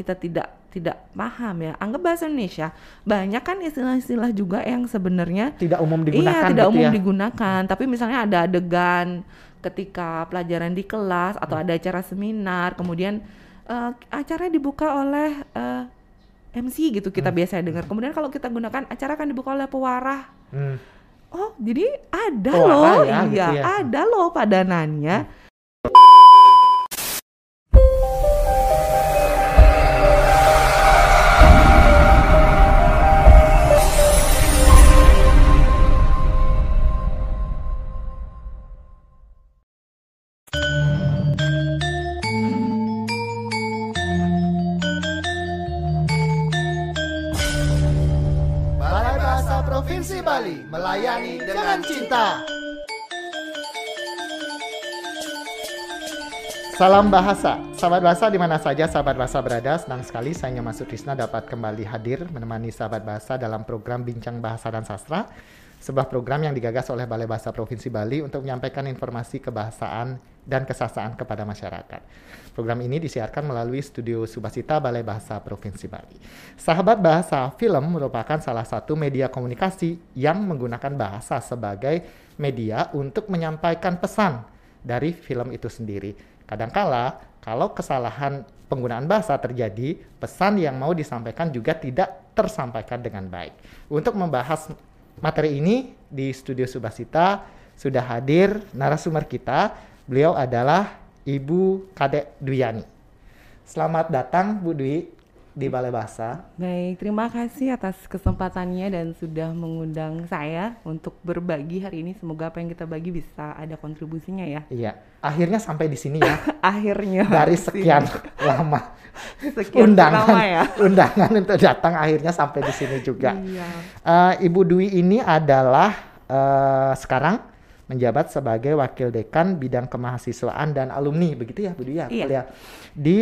kita tidak tidak paham ya. Anggap bahasa Indonesia banyak kan istilah-istilah juga yang sebenarnya Tidak umum digunakan Iya, tidak gitu umum ya. digunakan. Tapi misalnya ada adegan ketika pelajaran di kelas atau Hmm. ada acara seminar, kemudian eh, acara dibuka oleh eh, MC gitu kita Hmm. biasa dengar. Kemudian kalau kita gunakan acara akan dibuka oleh pewarah. Hmm. Oh, jadi ada Pewarah loh, ya, iya, gitu ya. Hmm. ada loh padanannya. Balai Provinsi Bali melayani dengan cinta. Salam bahasa, sahabat bahasa di mana saja sahabat bahasa berada. Senang sekali saya Nyoman Sutrisna dapat kembali hadir menemani sahabat bahasa dalam program Bincang Bahasa dan Sastra, sebuah program yang digagas oleh Balai Bahasa Provinsi Bali untuk menyampaikan informasi kebahasaan dan kesastraan kepada masyarakat. Program ini disiarkan melalui studio Subasita Balai Bahasa Provinsi Bali. Sahabat bahasa film merupakan salah satu media komunikasi yang menggunakan bahasa sebagai media untuk menyampaikan pesan dari film itu sendiri. Kadangkala kalau kesalahan penggunaan bahasa terjadi, pesan yang mau disampaikan juga tidak tersampaikan dengan baik. Untuk membahas materi ini di studio Subasita sudah hadir narasumber kita. Beliau adalah Ibu Kadek Duyani. Selamat datang Bu Dwi di Balai Bahasa. Baik, terima kasih atas kesempatannya dan sudah mengundang saya untuk berbagi hari ini. Semoga apa yang kita bagi bisa ada kontribusinya ya. Iya, akhirnya sampai di sini ya. Akhirnya Dari sekian lama sekian undangan lama ya. undangan untuk datang akhirnya sampai di sini juga. Iya. Eh, Ibu Dwi ini adalah eh, sekarang menjabat sebagai wakil dekan bidang kemahasiswaan dan alumni begitu ya Bu Dwi ya Iya. kuliah di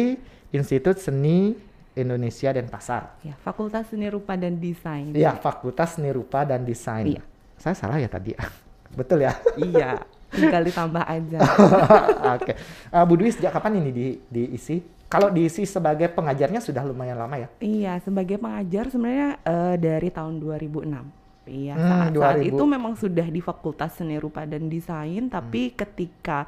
Institut Seni Indonesia Denpasar. Ya, Fakultas Seni Rupa dan Desain. Iya, Fakultas Seni Rupa dan Desain. Iya. Saya salah ya tadi. Betul ya? Iya, tinggal ditambah aja. Oke. Eh, Bu Dwi sejak kapan ini di diisi? Kalau diisi sebagai pengajarnya sudah lumayan lama ya? Iya, sebagai pengajar sebenarnya eh, dari tahun 2006. Iya, Hmm, saat, saat 2000. itu memang sudah di Fakultas Seni Rupa dan Desain, tapi Hmm. ketika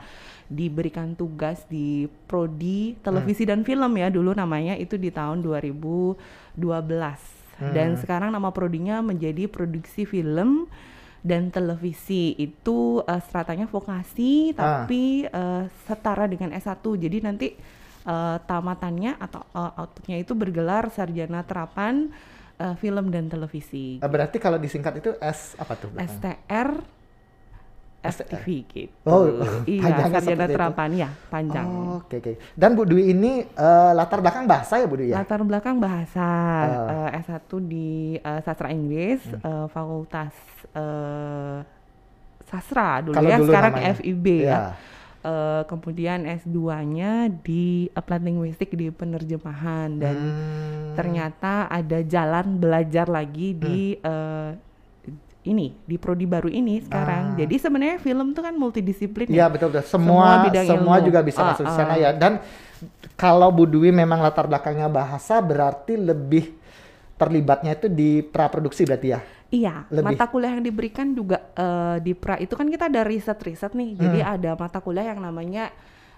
diberikan tugas di prodi televisi Hmm. dan film ya dulu namanya itu di tahun 2012. Dan Hmm. sekarang nama prodinya menjadi produksi film dan televisi. Itu eh, stratanya vokasi Ah. tapi eh, setara dengan S1. Jadi nanti eh, tamatannya atau eh, outputnya itu bergelar sarjana terapan eh, film dan televisi. Eh, Berarti kalau disingkat itu S apa tuh? belakangnya? STR. FTV gitu. Oh, iya, sarjana terapan ya, panjang. Oh, Oke oke. Dan Bu Dwi ini eh, latar belakang bahasa ya Bu Dwi ya? Latar belakang bahasa Ah. eh, S1 di eh, sastra Inggris, Hmm. eh, Fakultas eh, Sastra dulu Kalau ya, dulu sekarang namanya. FIB Iya. ya. Eh, kemudian S2-nya di Applied Linguistic di penerjemahan dan Hmm. ternyata ada jalan belajar lagi di eh, ini di prodi baru ini sekarang. Ah. Jadi sebenarnya film tuh kan multidisiplin Iya ya. betul betul. Semua Semua bidang semua ilmu. juga bisa Ah, masuk ah. sana ya. Dan kalau Bu Dwi memang latar belakangnya bahasa berarti lebih terlibatnya itu di praproduksi berarti ya. Iya, Lebih. mata kuliah yang diberikan juga eh, di pra itu kan kita ada riset-riset nih. Jadi Hmm. ada mata kuliah yang namanya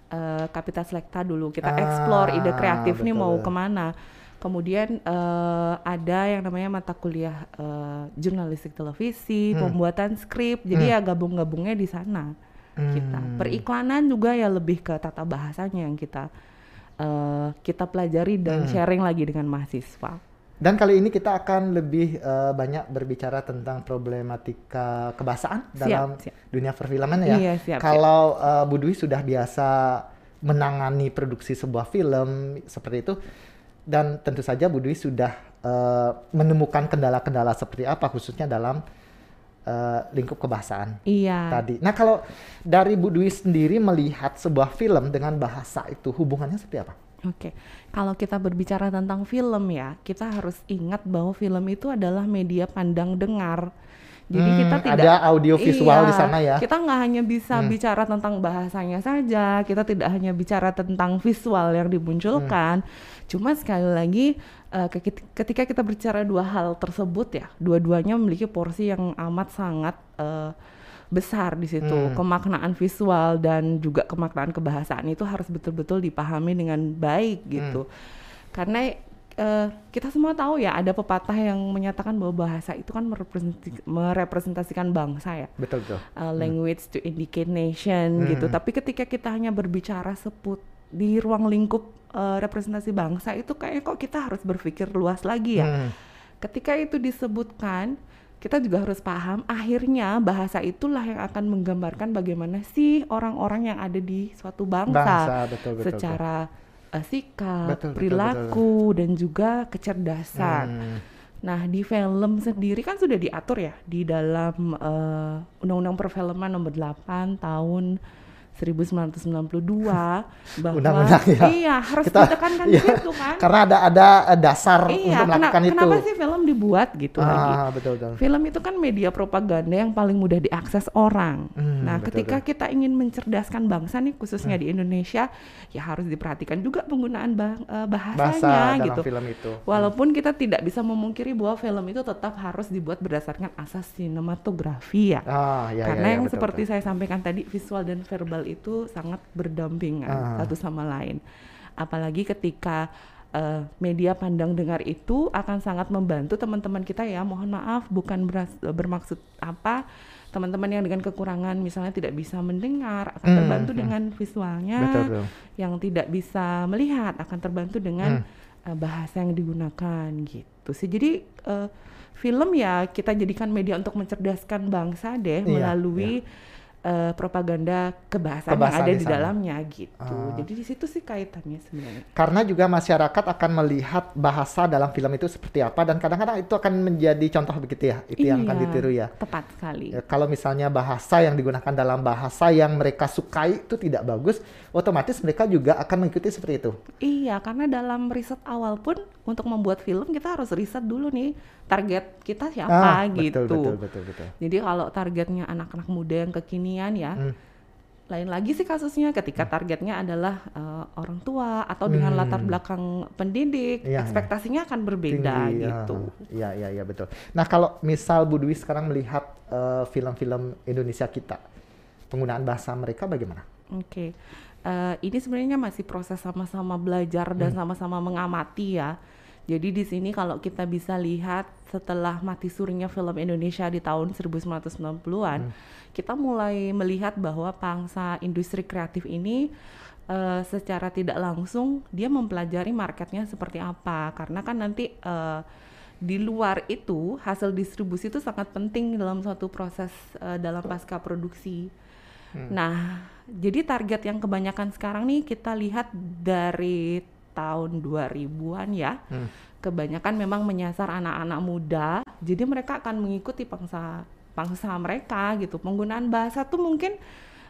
eh, Kapitas Lekta dulu. Kita Ah, explore ide kreatif nih betul. mau ke mana. Kemudian eh, ada yang namanya mata kuliah eh, jurnalistik televisi, Hmm. pembuatan skrip. Jadi ya gabung-gabungnya di sana kita. Hmm. Periklanan juga ya lebih ke tata bahasanya yang kita eh, kita pelajari dan Hmm. sharing lagi dengan mahasiswa. Dan kali ini kita akan lebih eh, banyak berbicara tentang problematika kebahasaan Siap, dalam siap. dunia perfilman ya. Iya, siap, Kalau eh, Bu Dwi sudah biasa menangani produksi sebuah film seperti itu dan tentu saja Bu Dwi sudah eh, menemukan kendala-kendala seperti apa khususnya dalam eh, lingkup kebahasaan Iya. tadi. Nah, kalau dari Bu Dwi sendiri melihat sebuah film dengan bahasa itu hubungannya seperti apa? Oke, kalau kita berbicara tentang film ya, kita harus ingat bahwa film itu adalah media pandang dengar. Jadi Hmm, kita tidak ada audio visual Iya, di sana ya. Kita nggak hanya bisa Hmm. bicara tentang bahasanya saja, kita tidak hanya bicara tentang visual yang dimunculkan. Cuma sekali lagi eh, ketika kita bicara dua hal tersebut ya, dua-duanya memiliki porsi yang amat sangat eh, besar di situ. Hmm. Kemaknaan visual dan juga kemaknaan kebahasaan itu harus betul-betul dipahami dengan baik gitu. Karena eh, kita semua tahu ya ada pepatah yang menyatakan bahwa bahasa itu kan merepresentasi- merepresentasikan bangsa ya Betul betul. uh, language to indicate nation gitu. Hmm. Tapi ketika kita hanya berbicara seput di ruang lingkup uh, representasi bangsa itu kayaknya kok kita harus berpikir luas lagi ya. Hmm. Ketika itu disebutkan, kita juga harus paham akhirnya bahasa itulah yang akan menggambarkan bagaimana sih orang-orang yang ada di suatu bangsa, Bangsa betul betul. secara uh, sikap, Betul, betul, perilaku dan juga kecerdasan. Hmm. Nah, di film sendiri kan sudah diatur ya di dalam eh, Undang-Undang Perfilman Nomor 8 tahun 1992 bahwa Undang-undang ya. iya harus Kita- ditekankan iya. di situ kan. Karena ada ada eh, dasar iya, untuk kena- melakukan itu. kenapa sih film dibuat gitu lagi? Ah, betul betul. Film itu kan media propaganda yang paling mudah diakses orang. Hmm, nah, betul, ketika betul. kita ingin mencerdaskan bangsa nih khususnya di Indonesia, ya harus diperhatikan juga penggunaan bah- eh, Bahasa bahasanya dalam gitu. film itu. Walaupun kita tidak bisa memungkiri bahwa film itu tetap harus dibuat berdasarkan asas sinematografi ya. Ah, ya, Karena ya, ya, yang betul, seperti betul. saya sampaikan tadi visual dan verbal itu sangat berdampingan Ah. satu sama lain. Apalagi ketika eh, media pandang dengar itu akan sangat membantu teman-teman kita ya. Mohon maaf bukan beras- bermaksud apa teman-teman yang dengan kekurangan misalnya tidak bisa mendengar akan Hmm, terbantu hmm. dengan visualnya Betul, betul. yang tidak bisa melihat akan terbantu dengan Hmm. uh, bahasa yang digunakan gitu sih. Jadi uh, film ya kita jadikan media untuk mencerdaskan bangsa deh Iya, melalui uh, propaganda kebahasaan, Kebahasaan yang ada di dalamnya gitu. Ah. Jadi di situ sih kaitannya sebenarnya. Karena juga masyarakat akan melihat bahasa dalam film itu seperti apa dan kadang-kadang itu akan menjadi contoh begitu ya. Itu yang akan Iya, ditiru ya. Tepat sekali. Ya, kalau misalnya bahasa yang digunakan dalam bahasa yang mereka sukai itu tidak bagus, otomatis mereka juga akan mengikuti seperti itu. Iya, karena dalam riset awal pun untuk membuat film kita harus riset dulu nih target kita siapa gitu. betul, betul, betul, betul. Jadi kalau targetnya anak-anak muda yang kekinian ya, Hmm. lain lagi sih kasusnya ketika targetnya adalah eh, orang tua atau dengan Hmm. latar belakang pendidik, iya. ekspektasinya akan berbeda Tinggi, gitu. ah, Iya, iya, iya betul. Nah, kalau misal Bu Dwi sekarang melihat eh, film-film Indonesia kita, penggunaan bahasa mereka bagaimana? Oke, Eh, ini sebenarnya masih proses sama-sama belajar Hmm. dan sama-sama mengamati ya. Jadi di sini kalau kita bisa lihat setelah mati surinya film Indonesia di tahun 1990-an, Hmm. kita mulai melihat bahwa pangsa industri kreatif ini eh, secara tidak langsung dia mempelajari marketnya seperti apa. Karena kan nanti eh, di luar itu hasil distribusi itu sangat penting dalam suatu proses eh, dalam pasca produksi. Nah, jadi target yang kebanyakan sekarang nih kita lihat dari tahun 2000-an ya. Hmm. Kebanyakan memang menyasar anak-anak muda. Jadi mereka akan mengikuti pangsa pangsa mereka gitu. Penggunaan bahasa tuh mungkin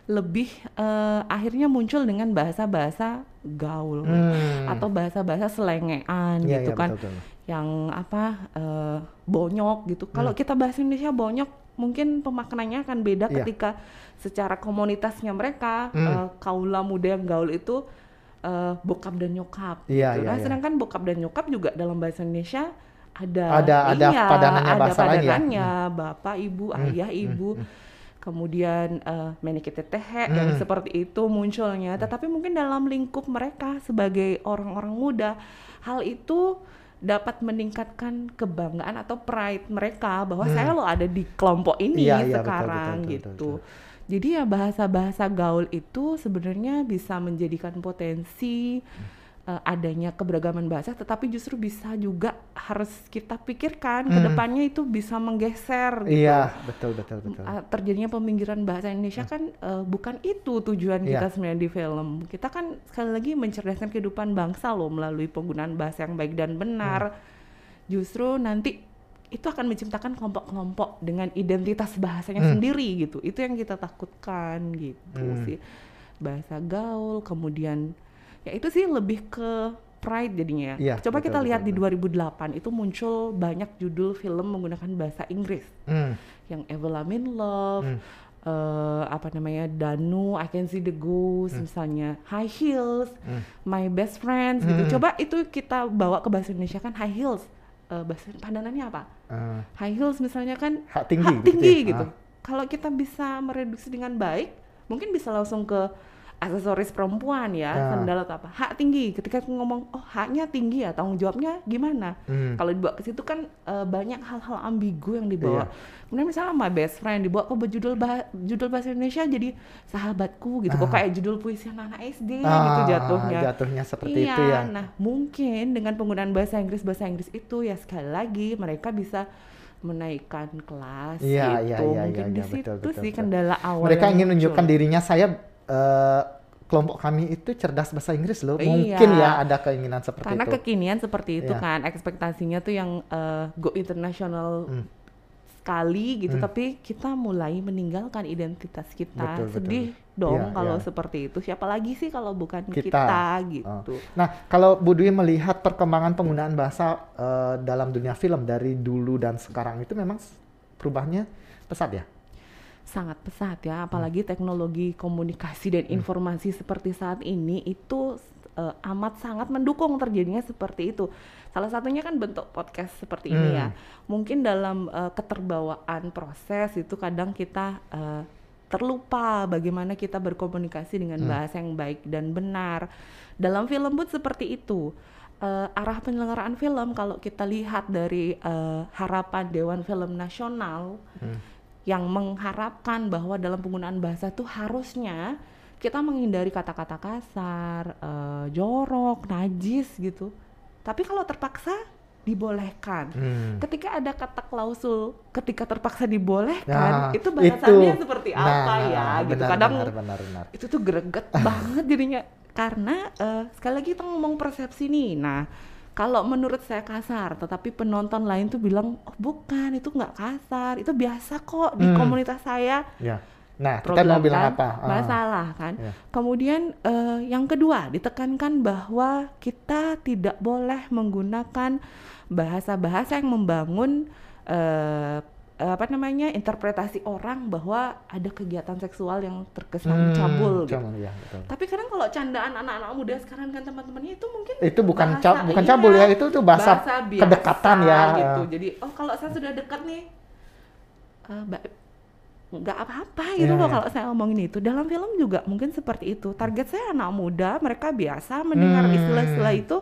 lebih eh, akhirnya muncul dengan bahasa-bahasa gaul Hmm. atau bahasa-bahasa selengean Iya, gitu iya, kan betul, betul. yang apa eh, bonyok gitu. Kalau kita bahasa Indonesia bonyok, mungkin pemaknanya akan beda Iya. ketika secara komunitasnya mereka Hmm. eh, kaula muda yang gaul itu eh, bokap dan nyokap. Iya, gitu. iya, Nah, iya. sedangkan bokap dan nyokap juga dalam bahasa Indonesia ada Ada- ada iya, padanannya ada bahasa lain ya? padanannya, bapak, ibu, ayah, ibu. Kemudian eh menekete tehe dan Hmm. seperti itu munculnya. Tetapi mungkin dalam lingkup mereka sebagai orang-orang muda, hal itu dapat meningkatkan kebanggaan atau pride mereka bahwa saya lo ada di kelompok ini Hmm. Iya, iya, betul, sekarang betul, betul, gitu. betul, Jadi ya bahasa-bahasa gaul itu sebenarnya bisa menjadikan potensi eh, adanya keberagaman bahasa, tetapi justru bisa juga harus kita pikirkan ke depannya itu bisa menggeser gitu. Hmm. Iya, betul, betul, betul. Uh, terjadinya peminggiran bahasa Indonesia kan uh, bukan itu tujuan Iya. kita sebenarnya di film. Kita kan sekali lagi mencerdaskan kehidupan bangsa loh melalui penggunaan bahasa yang baik dan benar. Hmm. Justru nanti itu akan menciptakan kelompok-kelompok dengan identitas bahasanya Hmm. sendiri gitu. Itu yang kita takutkan gitu Hmm. sih. Bahasa gaul, kemudian ya itu sih lebih ke pride jadinya. Iya, Coba betul, kita betul, lihat di betul. 2008 itu muncul banyak judul film menggunakan bahasa Inggris Hmm. yang in Love, Hmm. eh, apa namanya Danu, I Can See the Ghost, misalnya High Heels, Hmm. My Best Friends Hmm. gitu. Coba itu kita bawa ke bahasa Indonesia kan High Heels, eh, bahasa padanannya apa? Eh, High Heels misalnya kan hak tinggi, hak gitu tinggi ya? gitu. Ah. Kalau kita bisa mereduksi dengan baik, mungkin bisa langsung ke aksesoris perempuan ya, Ah. sandal atau apa. Hak tinggi. Ketika aku ngomong, oh haknya tinggi ya, tanggung jawabnya gimana? Hmm. Kalau dibawa ke situ kan eh, banyak hal-hal ambigu yang dibawa. Iya. Kemudian misalnya my best friend dibawa ke judul bah- judul bahasa Indonesia jadi sahabatku gitu. Kok Ah. kayak judul puisi anak-anak SD Ah, gitu jatuhnya. jatuhnya seperti iya, itu ya. Nah, mungkin dengan penggunaan bahasa Inggris bahasa Inggris itu ya sekali lagi mereka bisa menaikkan kelas Iya, gitu. iya, iya, mungkin iya, di iya, situ betul, betul, sih betul. kendala awal. Mereka ingin muncul. menunjukkan dirinya saya eh, kelompok kami itu cerdas bahasa Inggris loh. Iya. Mungkin ya ada keinginan seperti karena itu. kekinian seperti itu Iya. kan ekspektasinya tuh yang eh, go internasional Hmm. sekali gitu Hmm. tapi kita mulai meninggalkan identitas kita Betul, betul. sedih dong Iya, kalau iya. seperti itu siapa lagi sih kalau bukan Kita. kita, gitu Nah, kalau Bu Dwi melihat perkembangan penggunaan bahasa eh, dalam dunia film dari dulu dan sekarang itu memang perubahannya pesat ya? Sangat pesat ya Hmm. apalagi teknologi komunikasi dan informasi seperti saat ini itu eh, amat sangat mendukung terjadinya seperti itu salah satunya kan bentuk podcast seperti ini ya Hmm. mungkin dalam eh, keterbawaan proses itu kadang kita eh, terlupa bagaimana kita berkomunikasi dengan Hmm. bahasa yang baik dan benar dalam film pun seperti itu Eh, arah penyelenggaraan film kalau kita lihat dari eh, harapan Dewan Film Nasional Hmm. Yang mengharapkan bahwa dalam penggunaan bahasa tuh harusnya kita menghindari kata-kata kasar, eh, jorok, najis gitu. Tapi kalau terpaksa dibolehkan. Hmm. Ketika ada kata klausul, ketika terpaksa dibolehkan, Nah, itu bahasannya itu. seperti Nah, apa nah, ya? gitu. benar, Kadang benar, benar, benar. itu tuh greget banget jadinya karena eh, sekali lagi kita ngomong persepsi nih. Nah, kalau menurut saya kasar, tetapi penonton lain tuh bilang, oh bukan, itu nggak kasar, itu biasa kok di Hmm. komunitas saya. Ya. Nah, kita mau Problem bilang kan? apa? Ah. Masalah kan. Ya. Kemudian eh, yang kedua ditekankan bahwa kita tidak boleh menggunakan bahasa-bahasa yang membangun eh, apa namanya interpretasi orang bahwa ada kegiatan seksual yang terkesan Hmm, cabul gitu. cabul, ya, betul. Tapi kadang kalau candaan anak-anak muda sekarang kan teman-temannya itu mungkin Itu bukan bahasa- ca- bukan iya, cabul ya, itu tuh bahasa, biasa kedekatan ya. gitu. Jadi oh kalau saya sudah dekat nih eh, ba- nggak apa-apa gitu Iya, loh iya. kalau saya ngomongin itu. Dalam film juga mungkin seperti itu. Target saya anak muda, mereka biasa mendengar Hmm. istilah-istilah itu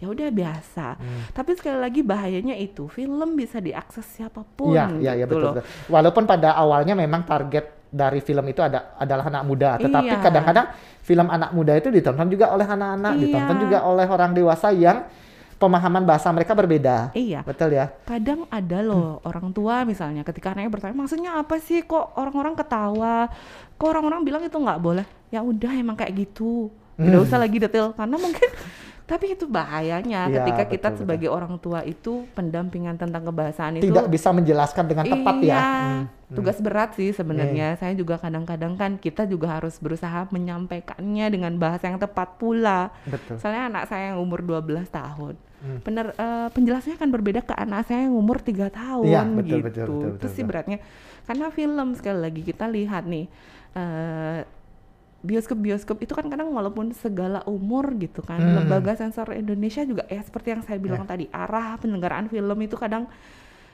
ya udah biasa. Hmm. Tapi sekali lagi bahayanya itu film bisa diakses siapa pun Iya, iya, iya gitu betul, loh. betul. Walaupun pada awalnya memang target dari film itu ada adalah anak muda, tetapi Iya. kadang-kadang film anak muda itu ditonton juga oleh anak-anak, Iya. ditonton juga oleh orang dewasa yang pemahaman bahasa mereka berbeda. Iya. Betul ya? kadang ada loh orang tua misalnya ketika anaknya bertanya maksudnya apa sih kok orang-orang ketawa kok orang-orang bilang itu nggak boleh ya udah emang kayak gitu tidak Hmm. usah lagi detail karena mungkin tapi itu bahayanya Iya, ketika kita betul, sebagai orang tua itu pendampingan tentang kebahasaan itu Tidak bisa menjelaskan dengan tepat iya, ya. Hmm, hmm. tugas berat sih sebenarnya. Saya juga kadang-kadang kan kita juga harus berusaha menyampaikannya dengan bahasa yang tepat pula. Betul. Soalnya anak saya yang umur 12 tahun. Hmm. Bener eh, penjelasannya akan berbeda ke anak saya yang umur tiga tahun Iya, betul, gitu. betul, betul, Itu betul, sih betul. beratnya. Karena film sekali lagi kita lihat nih eh, bioskop-bioskop itu kan kadang walaupun segala umur gitu kan Hmm. lembaga sensor Indonesia juga ya seperti yang saya bilang Ya. tadi arah penyelenggaraan film itu kadang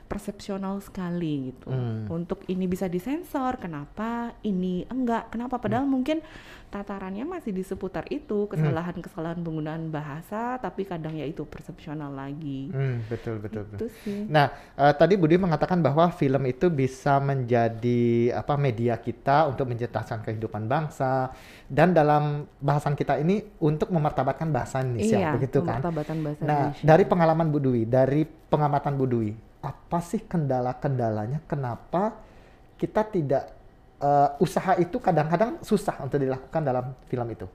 persepsional sekali gitu Hmm. untuk ini bisa disensor kenapa ini enggak kenapa padahal Hmm. mungkin tatarannya masih di seputar itu kesalahan-kesalahan penggunaan bahasa tapi kadang ya itu persepsional lagi Hmm, betul, betul, betul. itu sih Nah, eh, tadi Budi mengatakan bahwa film itu bisa menjadi apa media kita untuk mencerdaskan kehidupan bangsa dan dalam bahasan kita ini untuk memartabatkan bahasa Indonesia, iya begitu kan? bahasa Nah, Indonesia. dari pengalaman Bu Dwi, dari pengamatan Bu Dwi, apa sih kendala-kendalanya kenapa kita tidak eh, usaha itu kadang-kadang susah untuk dilakukan dalam film itu?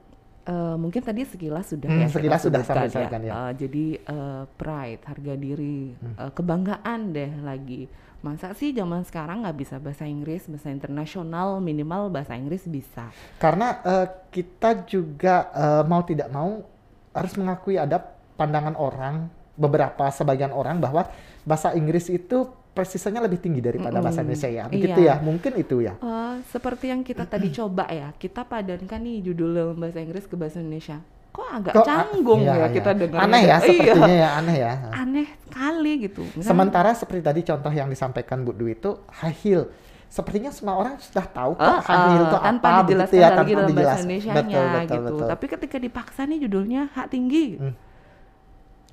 Eh, mungkin tadi sekilas sudah Hmm, ya sekilas sudah sebutkan sampai sebutkan, ya. Eh, jadi eh, pride, harga diri, Hmm. eh, kebanggaan deh lagi. Masa sih zaman sekarang nggak bisa bahasa Inggris, bahasa internasional minimal bahasa Inggris bisa. Karena eh, kita juga eh, mau tidak mau harus mengakui ada pandangan orang beberapa sebagian orang bahwa bahasa Inggris itu presisinya lebih tinggi daripada bahasa Indonesia ya. Begitu Iya. ya, mungkin itu ya. Eh, seperti yang kita tadi coba ya, kita padankan nih judul dalam bahasa Inggris ke bahasa Indonesia. Kok agak Kok, canggung iya, ya iya. kita dengar. Aneh ya, sepertinya ya, aneh ya. Aneh sekali gitu. Misalnya- Sementara seperti tadi contoh yang disampaikan Bu Dwi itu high heel. Sepertinya semua orang sudah tahu kok high heel eh, itu tanpa apa dijelaskan begitu ya, lagi tanpa dalam bahasa dijelas- Indonesia Betul, betul, gitu. betul. Tapi ketika dipaksa nih judulnya hak tinggi, Hmm.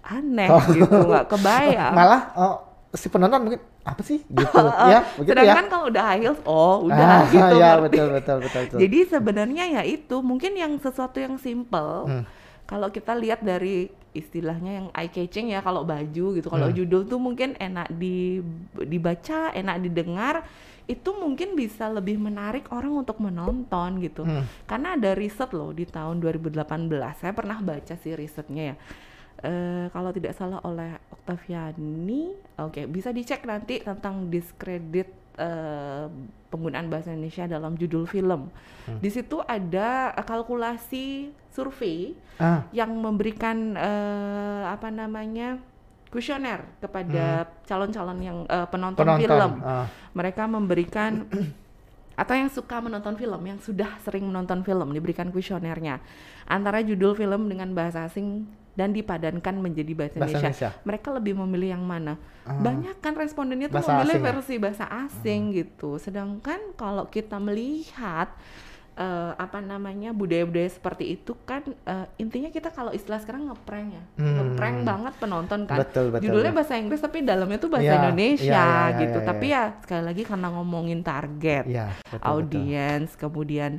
Aneh Oh. gitu, nggak kebayang. Malah oh, si penonton mungkin apa sih gitu ya, begitu ya. Sedangkan kalau udah high heels, oh udah Ah, gitu. ya, ngerti. betul, betul, betul, betul. Jadi sebenarnya ya itu mungkin yang sesuatu yang simple. Hmm. Kalau kita lihat dari istilahnya yang eye catching ya kalau baju gitu. Kalau Hmm. judul tuh mungkin enak di dibaca, enak didengar, itu mungkin bisa lebih menarik orang untuk menonton gitu. Hmm. Karena ada riset loh di tahun 2018. Saya pernah baca sih risetnya ya. Eh, kalau tidak salah oleh Octaviani, oke bisa dicek nanti tentang diskredit eh, penggunaan bahasa Indonesia dalam judul film. Hmm. Di situ ada eh, kalkulasi survei Ah, yang memberikan eh, apa namanya kuesioner kepada calon-calon yang eh, penonton, Hmm. penonton. film. ah. Mereka memberikan atau yang suka menonton film, yang sudah sering menonton film diberikan kuesionernya antara judul film dengan bahasa asing dan dipadankan menjadi bahasa, Bahasa Indonesia. Indonesia. Mereka lebih memilih yang mana? Ah. Banyak kan respondennya tuh Bahasa memilih asing ya? versi bahasa asing gitu. Sedangkan kalau kita melihat eh, apa namanya budaya-budaya seperti itu kan eh, intinya kita kalau istilah sekarang ngeprank ya, Hmm. ngeprank banget penonton kan. Betul, betul. Judulnya bahasa Inggris tapi dalamnya tuh bahasa Iya, Indonesia iya, iya, gitu. iya, tapi iya. ya sekali lagi karena ngomongin target, betul, betul. audiens, kemudian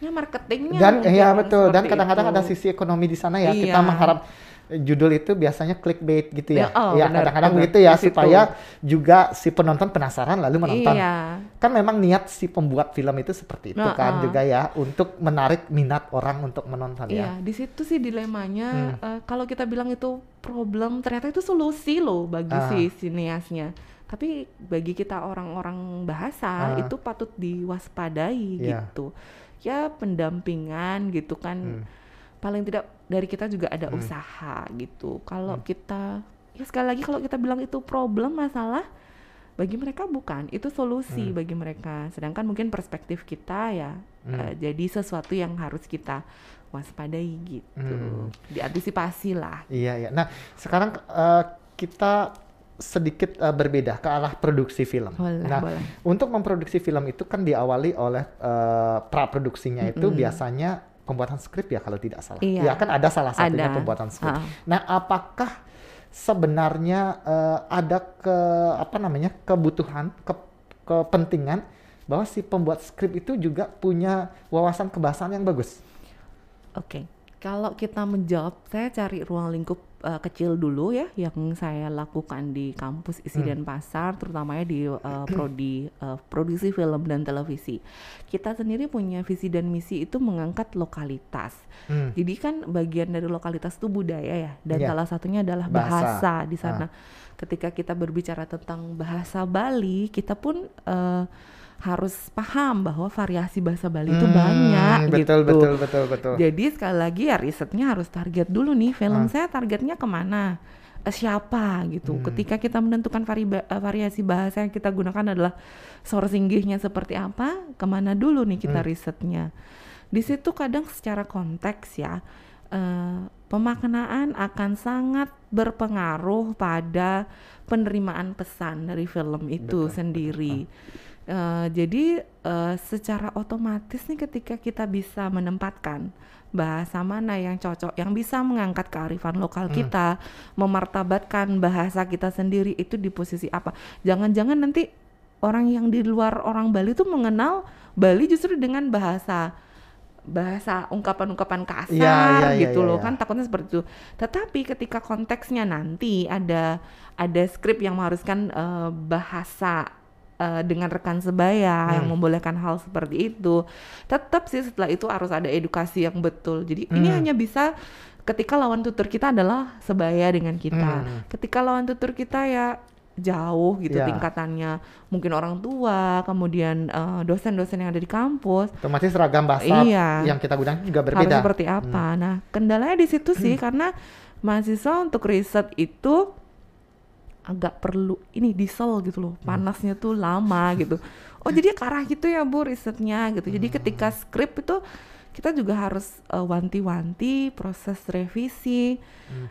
ya marketingnya dan iya betul dan kadang-kadang ada sisi ekonomi di sana ya kita Iya. mengharap eh, judul itu biasanya clickbait gitu ya Ya, oh, ya benar, kadang-kadang benar. begitu ya supaya juga si penonton penasaran lalu menonton Iya. kan memang niat si pembuat film itu seperti itu Nah, kan ah. juga ya untuk menarik minat orang untuk menonton ya Iya, di situ sih dilemanya. eh, kalau kita bilang itu problem, ternyata itu solusi loh bagi Ah. si sineasnya. Tapi bagi kita orang-orang bahasa Ah. itu patut diwaspadai Iya. gitu. Ya pendampingan gitu kan. Hmm. Paling tidak dari kita juga ada usaha gitu. Kalau Hmm. kita ya sekali lagi kalau kita bilang itu problem masalah bagi mereka bukan, itu solusi Hmm. bagi mereka. Sedangkan mungkin perspektif kita ya Hmm. eh, jadi sesuatu yang harus kita waspadai gitu, Hmm. diantisipasi lah. iya iya nah sekarang eh, kita sedikit eh, berbeda ke arah produksi film Boleh, nah boleh. Untuk memproduksi film itu kan diawali oleh eh, praproduksinya itu Mm-mm. biasanya pembuatan skrip ya kalau tidak salah. Iya. Ya kan ada salah satunya Ada. pembuatan skrip. Ha. Nah, apakah sebenarnya eh, ada ke apa namanya kebutuhan, ke, kepentingan bahwa si pembuat skrip itu juga punya wawasan kebahasaan yang bagus? Oke, kalau kita menjawab, saya cari ruang lingkup uh, kecil dulu ya, yang saya lakukan di kampus isi dan pasar, terutamanya di uh, prodi uh, produksi film dan televisi. Kita sendiri punya visi dan misi itu mengangkat lokalitas. Hmm. Jadi kan bagian dari lokalitas itu budaya ya, dan Iya. salah satunya adalah Bahasa. bahasa, di sana. Ketika kita berbicara tentang bahasa Bali, kita pun uh, harus paham bahwa variasi bahasa Bali itu Hmm, banyak betul, gitu. betul, betul, betul. Jadi sekali lagi ya risetnya harus target dulu nih film Ah. saya targetnya ke mana, Eh, siapa gitu. Hmm. Ketika kita menentukan vari eh, variasi bahasa yang kita gunakan adalah sourcing-nya seperti apa, ke mana dulu nih kita Hmm. risetnya. Di situ kadang secara konteks ya eh, pemaknaan akan sangat berpengaruh pada penerimaan pesan dari film itu Betul, sendiri. Eh, jadi eh, secara otomatis nih ketika kita bisa menempatkan bahasa mana yang cocok, yang bisa mengangkat kearifan lokal Hmm. kita, memartabatkan bahasa kita sendiri itu di posisi apa? Jangan-jangan nanti orang yang di luar orang Bali tuh mengenal Bali justru dengan bahasa bahasa ungkapan-ungkapan kasar iya, iya, gitu iya, loh iya. kan takutnya seperti itu. Tetapi ketika konteksnya nanti ada ada skrip yang mengharuskan eh, bahasa eh, dengan rekan sebaya yang Hmm. membolehkan hal seperti itu, tetap sih setelah itu harus ada edukasi yang betul. Jadi ini Hmm. hanya bisa ketika lawan tutur kita adalah sebaya dengan kita. Hmm. Ketika lawan tutur kita ya jauh gitu Ya. tingkatannya, mungkin orang tua, kemudian eh, dosen-dosen yang ada di kampus, Otomatis ragam bahasa Iya. yang kita gunakan juga harus berbeda. seperti apa. Nah, kendalanya di situ sih karena mahasiswa untuk riset itu agak perlu ini diesel gitu loh. Panasnya tuh lama gitu. Oh jadi ke arah gitu ya bu risetnya gitu. Jadi ketika skrip itu kita juga harus uh, wanti-wanti proses revisi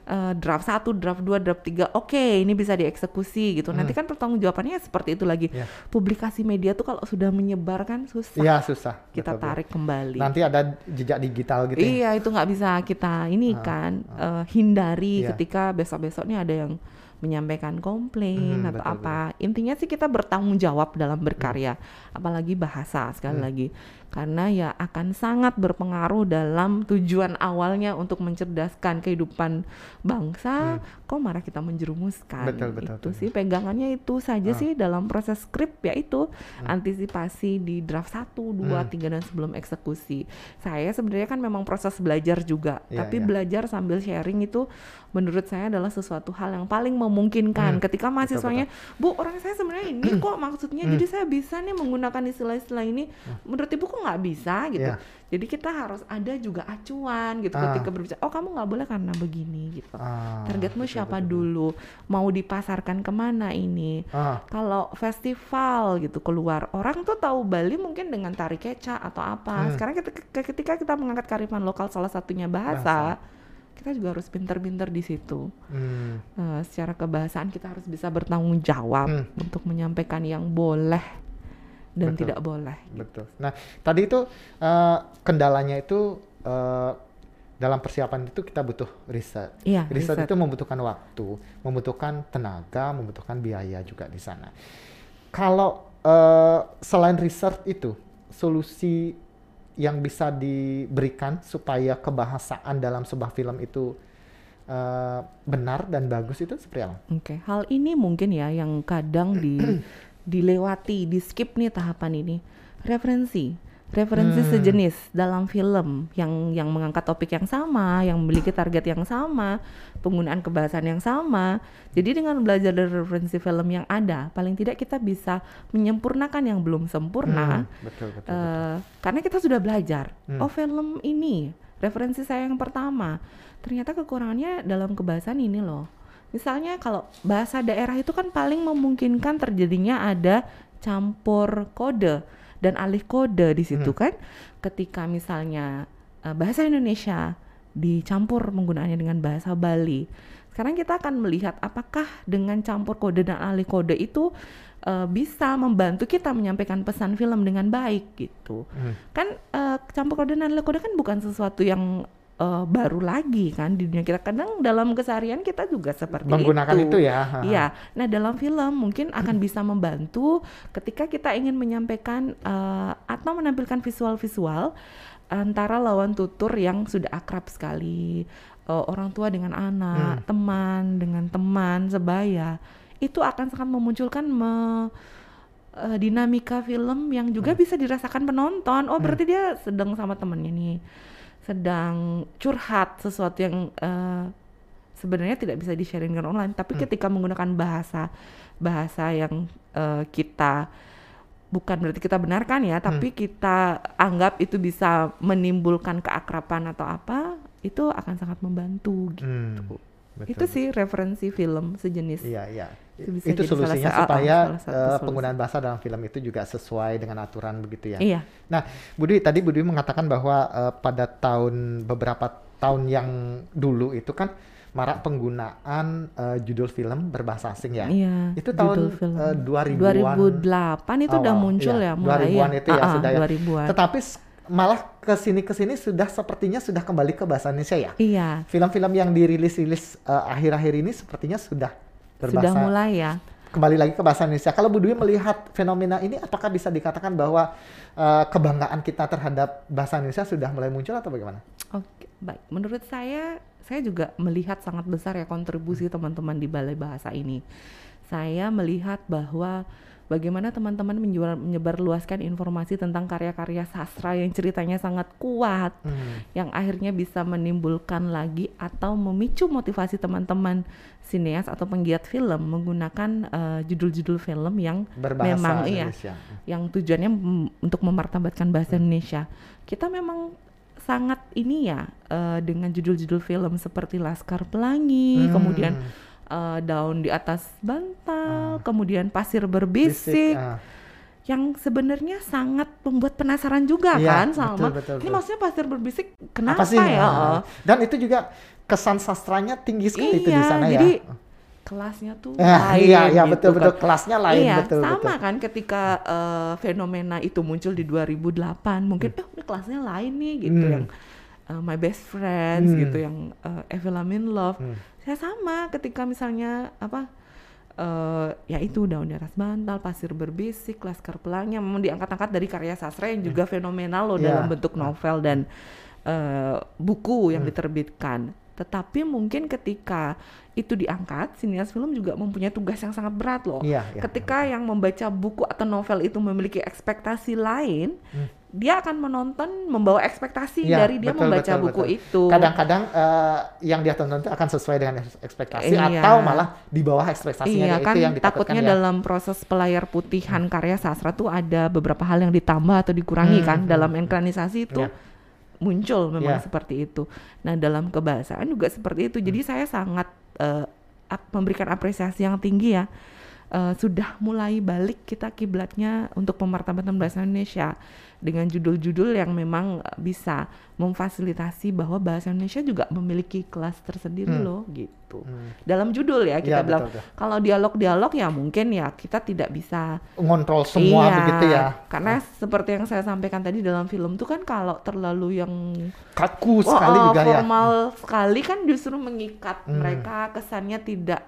uh, draft satu draft dua draft tiga oke ini bisa dieksekusi gitu nanti kan pertanggungjawabannya seperti itu lagi Ya. publikasi media tuh kalau sudah menyebar kan susah Iya susah. kita betul, tarik kembali Nanti ada jejak digital gitu. ya. Iya itu nggak bisa kita ini Ah, kan eh, hindari Iya. ketika besok-besoknya ada yang menyampaikan komplain Hmm, atau betul, apa. Intinya sih kita bertanggung jawab dalam berkarya, apalagi bahasa sekali Hmm. lagi. Karena ya akan sangat berpengaruh dalam tujuan awalnya untuk mencerdaskan kehidupan bangsa. Kok malah kita menjerumuskan? Hmm. Betul, betul, itu betul. sih pegangannya itu saja Ah. sih dalam proses skrip yaitu antisipasi di draft 1, 2, Hmm. 3 dan sebelum eksekusi. Saya sebenarnya kan memang proses belajar juga, Iya, tapi iya. belajar sambil sharing itu menurut saya adalah sesuatu hal yang paling memungkinkan Hmm, ketika mahasiswanya, "Bu, orang saya sebenarnya ini kok maksudnya Hmm. jadi saya bisa nih menggunakan istilah-istilah ini." Menurut Ibu kok nggak bisa gitu. Iya. Jadi kita harus ada juga acuan gitu Ah. ketika berbicara, "Oh, kamu nggak boleh karena begini." gitu. Ah, Targetmu betul, siapa betul. dulu? Mau dipasarkan ke mana ini? Ah, Kalau festival gitu keluar, orang tuh tahu Bali mungkin dengan tari keca atau apa. Hmm. Sekarang kita, ke- ketika kita mengangkat kearifan lokal salah satunya bahasa, kita juga harus pinter-pinter di situ. hmm, Eh, secara kebahasaan kita harus bisa bertanggung jawab Hmm. untuk menyampaikan yang boleh dan Betul. tidak boleh. betul. Nah tadi itu eh, kendalanya itu eh, dalam persiapan itu kita butuh riset. Iya, riset, riset. itu membutuhkan waktu, membutuhkan tenaga, membutuhkan biaya juga di sana. Kalau eh, selain riset itu, solusi yang bisa diberikan supaya kebahasaan dalam sebuah film itu eh, benar dan bagus itu seperti apa? Oke, hal ini mungkin ya yang kadang di dilewati, di skip nih tahapan ini. Referensi, referensi Hmm. sejenis dalam film yang yang mengangkat topik yang sama, yang memiliki target yang sama, penggunaan kebahasaan yang sama. Jadi dengan belajar dari referensi film yang ada, paling tidak kita bisa menyempurnakan yang belum sempurna. Hmm, betul betul. betul. Eh, karena kita sudah belajar. Hmm. Oh film ini referensi saya yang pertama. Ternyata kekurangannya dalam kebahasan ini loh. Misalnya kalau bahasa daerah itu kan paling memungkinkan terjadinya ada campur kode dan alih kode di situ kan. Ketika misalnya eh, bahasa Indonesia dicampur penggunaannya dengan bahasa Bali. Sekarang kita akan melihat apakah dengan campur kode dan alih kode itu eh, bisa membantu kita menyampaikan pesan film dengan baik gitu. Hmm. Kan eh, campur kode dan alih kode kan bukan sesuatu yang eh, baru lagi kan di dunia kita. Kadang dalam keseharian kita juga seperti Menggunakan itu, ya. ha, ha. Iya. Nah, dalam film mungkin akan bisa membantu ketika kita ingin menyampaikan eh, atau menampilkan visual-visual antara lawan tutur yang sudah akrab sekali, eh, orang tua dengan anak, teman dengan teman sebaya, itu akan sangat memunculkan me- dinamika film yang juga bisa dirasakan penonton. Oh, berarti dia sedang sama temennya nih, sedang curhat sesuatu yang eh, sebenarnya tidak bisa di-sharingkan online, tapi ketika menggunakan bahasa bahasa yang eh, kita bukan berarti kita benarkan ya, tapi kita anggap itu bisa menimbulkan keakraban atau apa, itu akan sangat membantu gitu. Hmm, betul. Itu sih referensi film sejenis. Iya, iya. Itu bisa Itu salah solusinya sa- ah, ah, supaya salah satu solusi. penggunaan bahasa dalam film itu juga sesuai dengan aturan begitu ya. Iya. Nah, Budi tadi Budi mengatakan bahwa eh, pada tahun beberapa tahun yang dulu itu kan marak penggunaan eh, judul film berbahasa asing ya. Iya, Itu tahun film. eh, 2000-an 2008 itu udah awal, muncul iya. ya mulai 2000-an itu ya ah, sudah ya. 2000-an. Tetapi malah ke sini ke sini sudah sepertinya sudah kembali ke bahasa Indonesia ya. Iya, Film-film yang dirilis-rilis eh, akhir-akhir ini sepertinya sudah berbahasa sudah mulai ya. kembali lagi ke bahasa Indonesia. Kalau Bu Dwi melihat fenomena ini, apakah bisa dikatakan bahwa eh, kebanggaan kita terhadap bahasa Indonesia sudah mulai muncul atau bagaimana? Oke, baik. Menurut saya, saya juga melihat sangat besar ya kontribusi teman-teman di Balai Bahasa ini. Saya melihat bahwa bagaimana teman-teman menjual- menyebarluaskan informasi tentang karya-karya sastra yang ceritanya sangat kuat, Hmm. yang akhirnya bisa menimbulkan lagi atau memicu motivasi teman-teman sineas atau penggiat film menggunakan eh, judul-judul film yang Berbahasa memang iya yang tujuannya untuk memartabatkan bahasa Indonesia. Kita memang sangat ini ya uh, dengan judul-judul film seperti Laskar Pelangi, Hmm. kemudian uh, Daun di atas bantal, kemudian Pasir Bisik, berbisik, ah. yang sebenarnya sangat membuat penasaran juga Iya, kan betul, Salma. betul, Ini betul. maksudnya Pasir berbisik Apa kenapa sih? ya? Ah. Oh, Dan itu juga kesan sastranya tinggi sekali itu di iya, sana ya. jadi kelasnya tuh Ah, lain iya, iya gitu betul betul kan. kelasnya lain iya, betul sama betul. kan ketika eh, fenomena itu muncul di 2008, mungkin eh ini kelasnya lain nih gitu Hmm. yang eh, My Best Friends Hmm. gitu yang uh, Lavigne Love. Hmm. Saya sama ketika misalnya apa eh ya itu daun di atas bantal, pasir berbisik, laskar pelangi yang memang diangkat-angkat dari karya sastra yang juga fenomenal loh Iya. dalam bentuk novel dan eh, buku Hmm. yang diterbitkan. Tetapi mungkin ketika itu diangkat, sinias film juga mempunyai tugas yang sangat berat loh. Iya, iya, ketika yang membaca buku atau novel itu memiliki ekspektasi lain, dia akan menonton membawa ekspektasi Iya, dari dia betul, membaca betul, buku betul. itu. Kadang-kadang eh, yang dia tonton itu akan sesuai dengan ekspektasi Iya. atau malah di bawah ekspektasinya Iya itu kan yang ditakutkan takutnya ya. Hmm. dalam proses pelayar putihan karya sastra tuh ada beberapa hal yang ditambah atau dikurangi Hmm, kan hmm, dalam ekranisasi itu Iya. muncul memang Iya. seperti itu. Nah dalam kebahasaan juga seperti itu. Hmm. Jadi saya sangat ap- memberikan apresiasi yang tinggi ya. Eh, sudah mulai balik kita kiblatnya untuk pemartabatan bahasa Indonesia dengan judul-judul yang memang eh, bisa memfasilitasi bahwa bahasa Indonesia juga memiliki kelas tersendiri Hmm. loh gitu. Hmm. Dalam judul ya kita Iya, bilang betul, betul. kalau dialog-dialog ya mungkin ya kita tidak bisa ngontrol semua Iya, begitu ya. Karena seperti yang saya sampaikan tadi dalam film tuh kan kalau terlalu yang Kaku Wah, sekali oh, juga ya. formal sekali kan justru mengikat Hmm. mereka kesannya tidak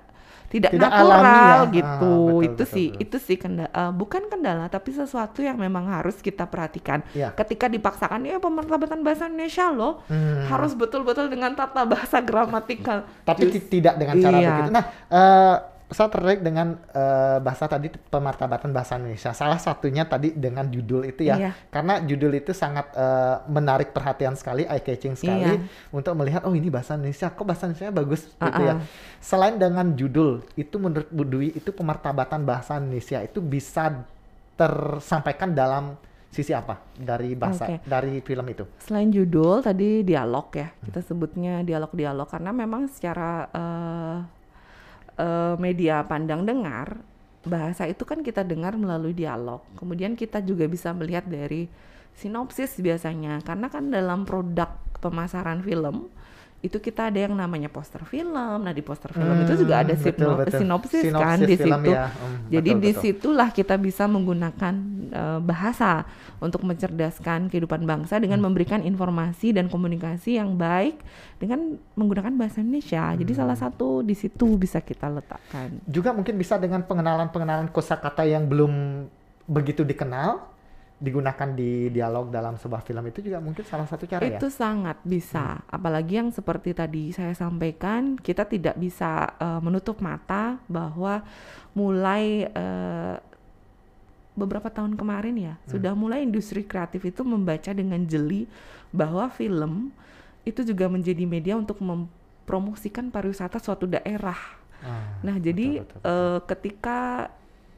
tidak, Tidak natural alami ya. gitu. Ah, betul, itu betul, sih betul. itu sih eh, bukan kendala tapi sesuatu yang memang harus kita perhatikan. Iya. Ketika dipaksakan ya pemartabatan bahasa Indonesia loh Hmm. harus betul-betul dengan tata bahasa gramatikal. Tapi Just- ti- tidak dengan cara Iya. begitu. Nah, eh, saya tertarik dengan eh, bahasa tadi pemartabatan bahasa Indonesia. Salah satunya tadi dengan judul itu ya. Iya. Karena judul itu sangat eh, menarik perhatian sekali, eye catching sekali Iya. untuk melihat oh ini bahasa Indonesia, kok bahasa Indonesia bagus gitu ya. Selain dengan judul, itu menurut Bu Dwi itu pemartabatan bahasa Indonesia itu bisa tersampaikan dalam sisi apa dari bahasa Oke. dari film itu? Selain judul tadi dialog ya, kita sebutnya dialog-dialog karena memang secara eh, eh, media pandang dengar bahasa itu kan kita dengar melalui dialog. Kemudian kita juga bisa melihat dari sinopsis biasanya karena kan dalam produk pemasaran film itu kita ada yang namanya poster film. Nah di poster film itu juga ada Hmm, betul, betul. sinopsis, kan Sinopsis di film situ. ya. Hmm, Jadi betul, betul. di situlah kita bisa menggunakan eh, bahasa untuk mencerdaskan kehidupan bangsa dengan Hmm. memberikan informasi dan komunikasi yang baik dengan menggunakan bahasa Indonesia. Jadi salah Hmm. satu di situ bisa kita letakkan. juga mungkin bisa dengan pengenalan-pengenalan kosakata yang belum begitu dikenal digunakan di dialog dalam sebuah film itu juga mungkin salah satu cara ya. Itu sangat bisa, apalagi yang seperti tadi saya sampaikan, kita tidak bisa eh, menutup mata bahwa mulai eh, beberapa tahun kemarin ya, Hmm. sudah mulai industri kreatif itu membaca dengan jeli bahwa film itu juga menjadi media untuk mempromosikan pariwisata suatu daerah. Ah, Nah, jadi betul, betul, eh, ketika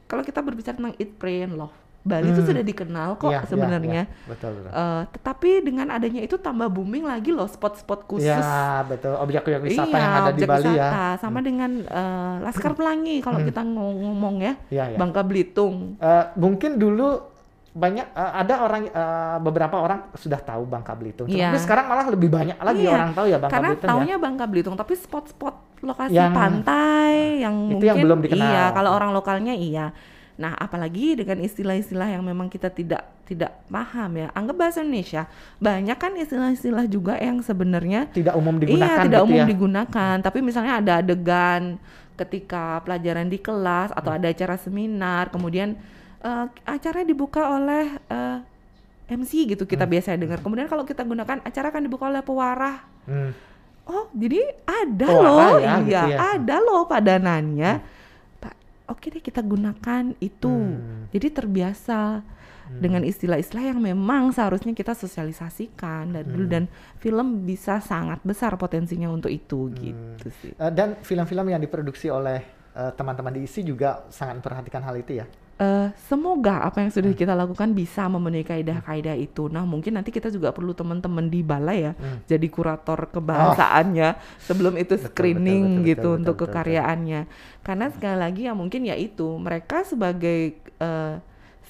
kalau kita berbicara tentang eat, pray, and love, Bali itu Hmm. sudah dikenal kok Iya, iya, sebenarnya. iya. betul betul. Eh, tetapi dengan adanya itu tambah booming lagi loh spot-spot khusus. Ya, betul. Objek-objek wisata iya, yang ada di objek Bali ya. wisata. Sama dengan eh, Laskar Pelangi kalau Hmm. kita ngom- ngomong ya, Iya, iya. Bangka Belitung. Eh, mungkin dulu banyak eh, ada orang eh, beberapa orang sudah tahu Bangka Belitung. Iya. Tapi sekarang malah lebih banyak lagi Iya, orang tahu ya Bangka Karena Belitung ya. taunya Bangka Belitung, tapi spot-spot lokasi Yang- pantai yang Itu mungkin yang belum dikenal. iya, kalau orang lokalnya iya. Nah, apalagi dengan istilah-istilah yang memang kita tidak tidak paham ya. Anggap bahasa Indonesia, banyak kan istilah-istilah juga yang sebenarnya Tidak umum digunakan Iya, tidak gitu umum ya. digunakan. Tapi misalnya ada adegan ketika pelajaran di kelas atau Hmm. ada acara seminar, kemudian eh, acaranya dibuka oleh eh, MC gitu Hmm. kita biasa dengar. Kemudian kalau kita gunakan acara akan dibuka oleh pewarah. Hmm. Oh, jadi ada Pewarah loh, ya, iya, gitu ya. ada loh padanannya. Pak, oke deh kita gunakan itu. Hmm. Jadi terbiasa dengan istilah-istilah yang memang seharusnya kita sosialisasikan dan Hmm. dulu dan film bisa sangat besar potensinya untuk itu Hmm. gitu sih. Eh, dan film-film yang diproduksi oleh eh, teman-teman di ISI juga sangat memperhatikan hal itu ya. Eh, semoga apa yang sudah Hmm. kita lakukan bisa memenuhi kaidah-kaidah itu. Nah, mungkin nanti kita juga perlu teman-teman di balai ya, Hmm. jadi kurator kebahasaannya sebelum itu Betul, screening betul, betul, gitu betul, untuk betul, betul. kekaryaannya. Karena sekali lagi ya mungkin ya itu mereka sebagai eh,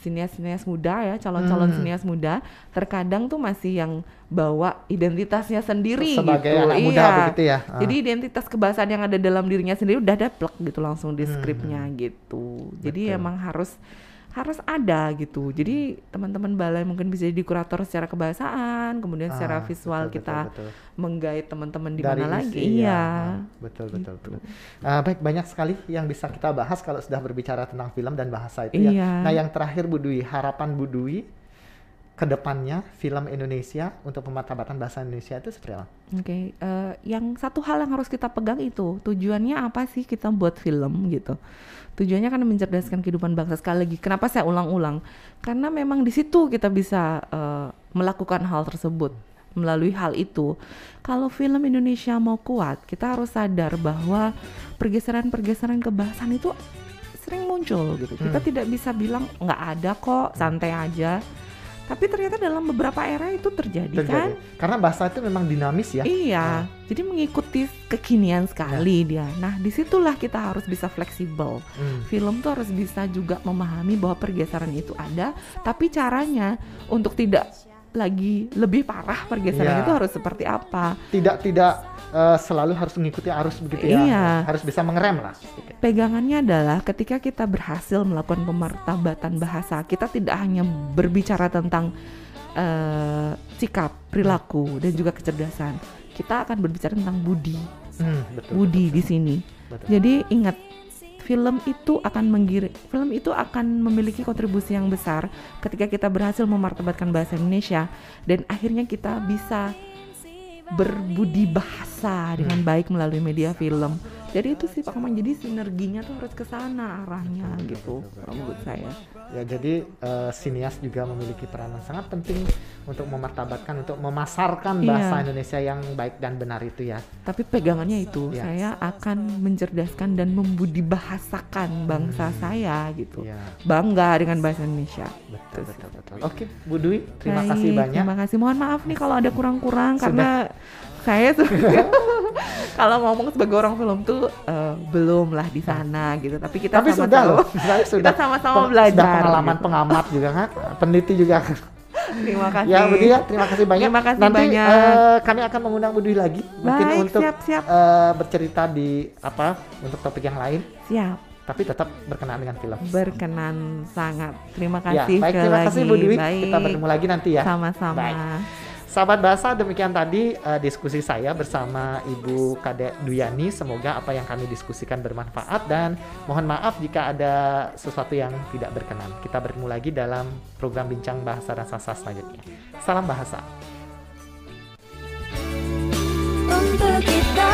sinias-sinias muda ya, calon-calon Hmm. sinias muda, terkadang tuh masih yang bawa identitasnya sendiri Sebagai gitu. anak muda Iya. begitu ya. Ah. Jadi identitas kebahasaan yang ada dalam dirinya sendiri udah ada plek gitu langsung di Hmm. gitu. Jadi Betul. emang harus harus ada gitu. Jadi teman-teman balai mungkin bisa jadi kurator secara kebahasaan, kemudian secara Ah, visual betul, kita betul, betul. menggait teman-teman di Dari mana lagi. isi, Iya. ya. Betul betul betul. Ah, baik banyak sekali yang bisa kita bahas kalau sudah berbicara tentang film dan bahasa itu ya. Iya. Nah yang terakhir Bu Dwi, harapan Bu Dwi ke depannya film Indonesia untuk pemartabatan bahasa Indonesia itu seperti apa? Oke, eh, yang satu hal yang harus kita pegang itu tujuannya apa sih kita buat film gitu? Tujuannya kan mencerdaskan kehidupan bangsa sekali lagi. Kenapa saya ulang-ulang? Karena memang di situ kita bisa eh, melakukan hal tersebut melalui hal itu. Kalau film Indonesia mau kuat, kita harus sadar bahwa pergeseran-pergeseran kebahasan itu sering muncul gitu. Kita Hmm. tidak bisa bilang nggak ada kok, santai aja. Tapi ternyata dalam beberapa era itu terjadi, kan? Terjadi. Karena bahasa itu memang dinamis ya. Iya, jadi mengikuti kekinian sekali dia. Nah, di situlah kita harus bisa fleksibel. Hmm. Film tuh harus bisa juga memahami bahwa pergeseran itu ada, tapi caranya untuk tidak lagi lebih parah pergeseran Iya. itu harus seperti apa? Tidak tidak eh, selalu harus mengikuti arus begitu ya. Iya. Harus bisa mengerem lah. Pegangannya adalah ketika kita berhasil melakukan pemartabatan bahasa, kita tidak hanya berbicara tentang eh, sikap, perilaku, dan juga kecerdasan. Kita akan berbicara tentang budi, Hmm, betul. budi di sini. betul. Jadi ingat film itu akan menggiring film itu akan memiliki kontribusi yang besar ketika kita berhasil memartabatkan bahasa Indonesia dan akhirnya kita bisa berbudi bahasa dengan Hmm. baik melalui media film. Jadi itu sih Pak Komang, jadi sinerginya tuh harus ke sana arahnya gitu kalau menurut saya. Ya jadi eh, sinias juga memiliki peranan sangat penting untuk memartabatkan, untuk memasarkan Iya. bahasa Indonesia yang baik dan benar itu ya. Tapi pegangannya itu Iya. saya akan mencerdaskan dan membudi bahasakan bangsa saya gitu. Iya, Bangga dengan bahasa Indonesia. betul betul betul. Oke, Bu Dwi, terima Baik, kasih banyak. Terima kasih. Mohon maaf nih kalau ada kurang-kurang Sudah. karena saya sebenarnya kalau ngomong sebagai orang film tuh eh, belum lah di sana gitu. Tapi kita Tapi sama-sama sudah loh, saya sudah sama-sama peng- belajar, Sudah pengalaman gitu. pengamat juga kan, peneliti juga. Terima kasih. ya, Bu Dwi ya, terima kasih banyak. Terima kasih Nanti banyak. eh, kami akan mengundang Bu Dwi lagi, mungkin Baik, untuk siap-siap. eh, bercerita di apa untuk topik yang lain, Siap. tapi tetap berkenaan dengan film. Berkenan sangat. Terima Ya, kasih baik sekali terima lagi. kasih Bu Dwi. Baik. Kita bertemu lagi nanti ya. Sama-sama. Baik. Sahabat bahasa, demikian tadi eh, diskusi saya bersama Ibu Kadek Duyani. Semoga apa yang kami diskusikan bermanfaat dan mohon maaf jika ada sesuatu yang tidak berkenan. Kita bertemu lagi dalam program Bincang Bahasa dan Sastra selanjutnya. Salam bahasa. Untuk kita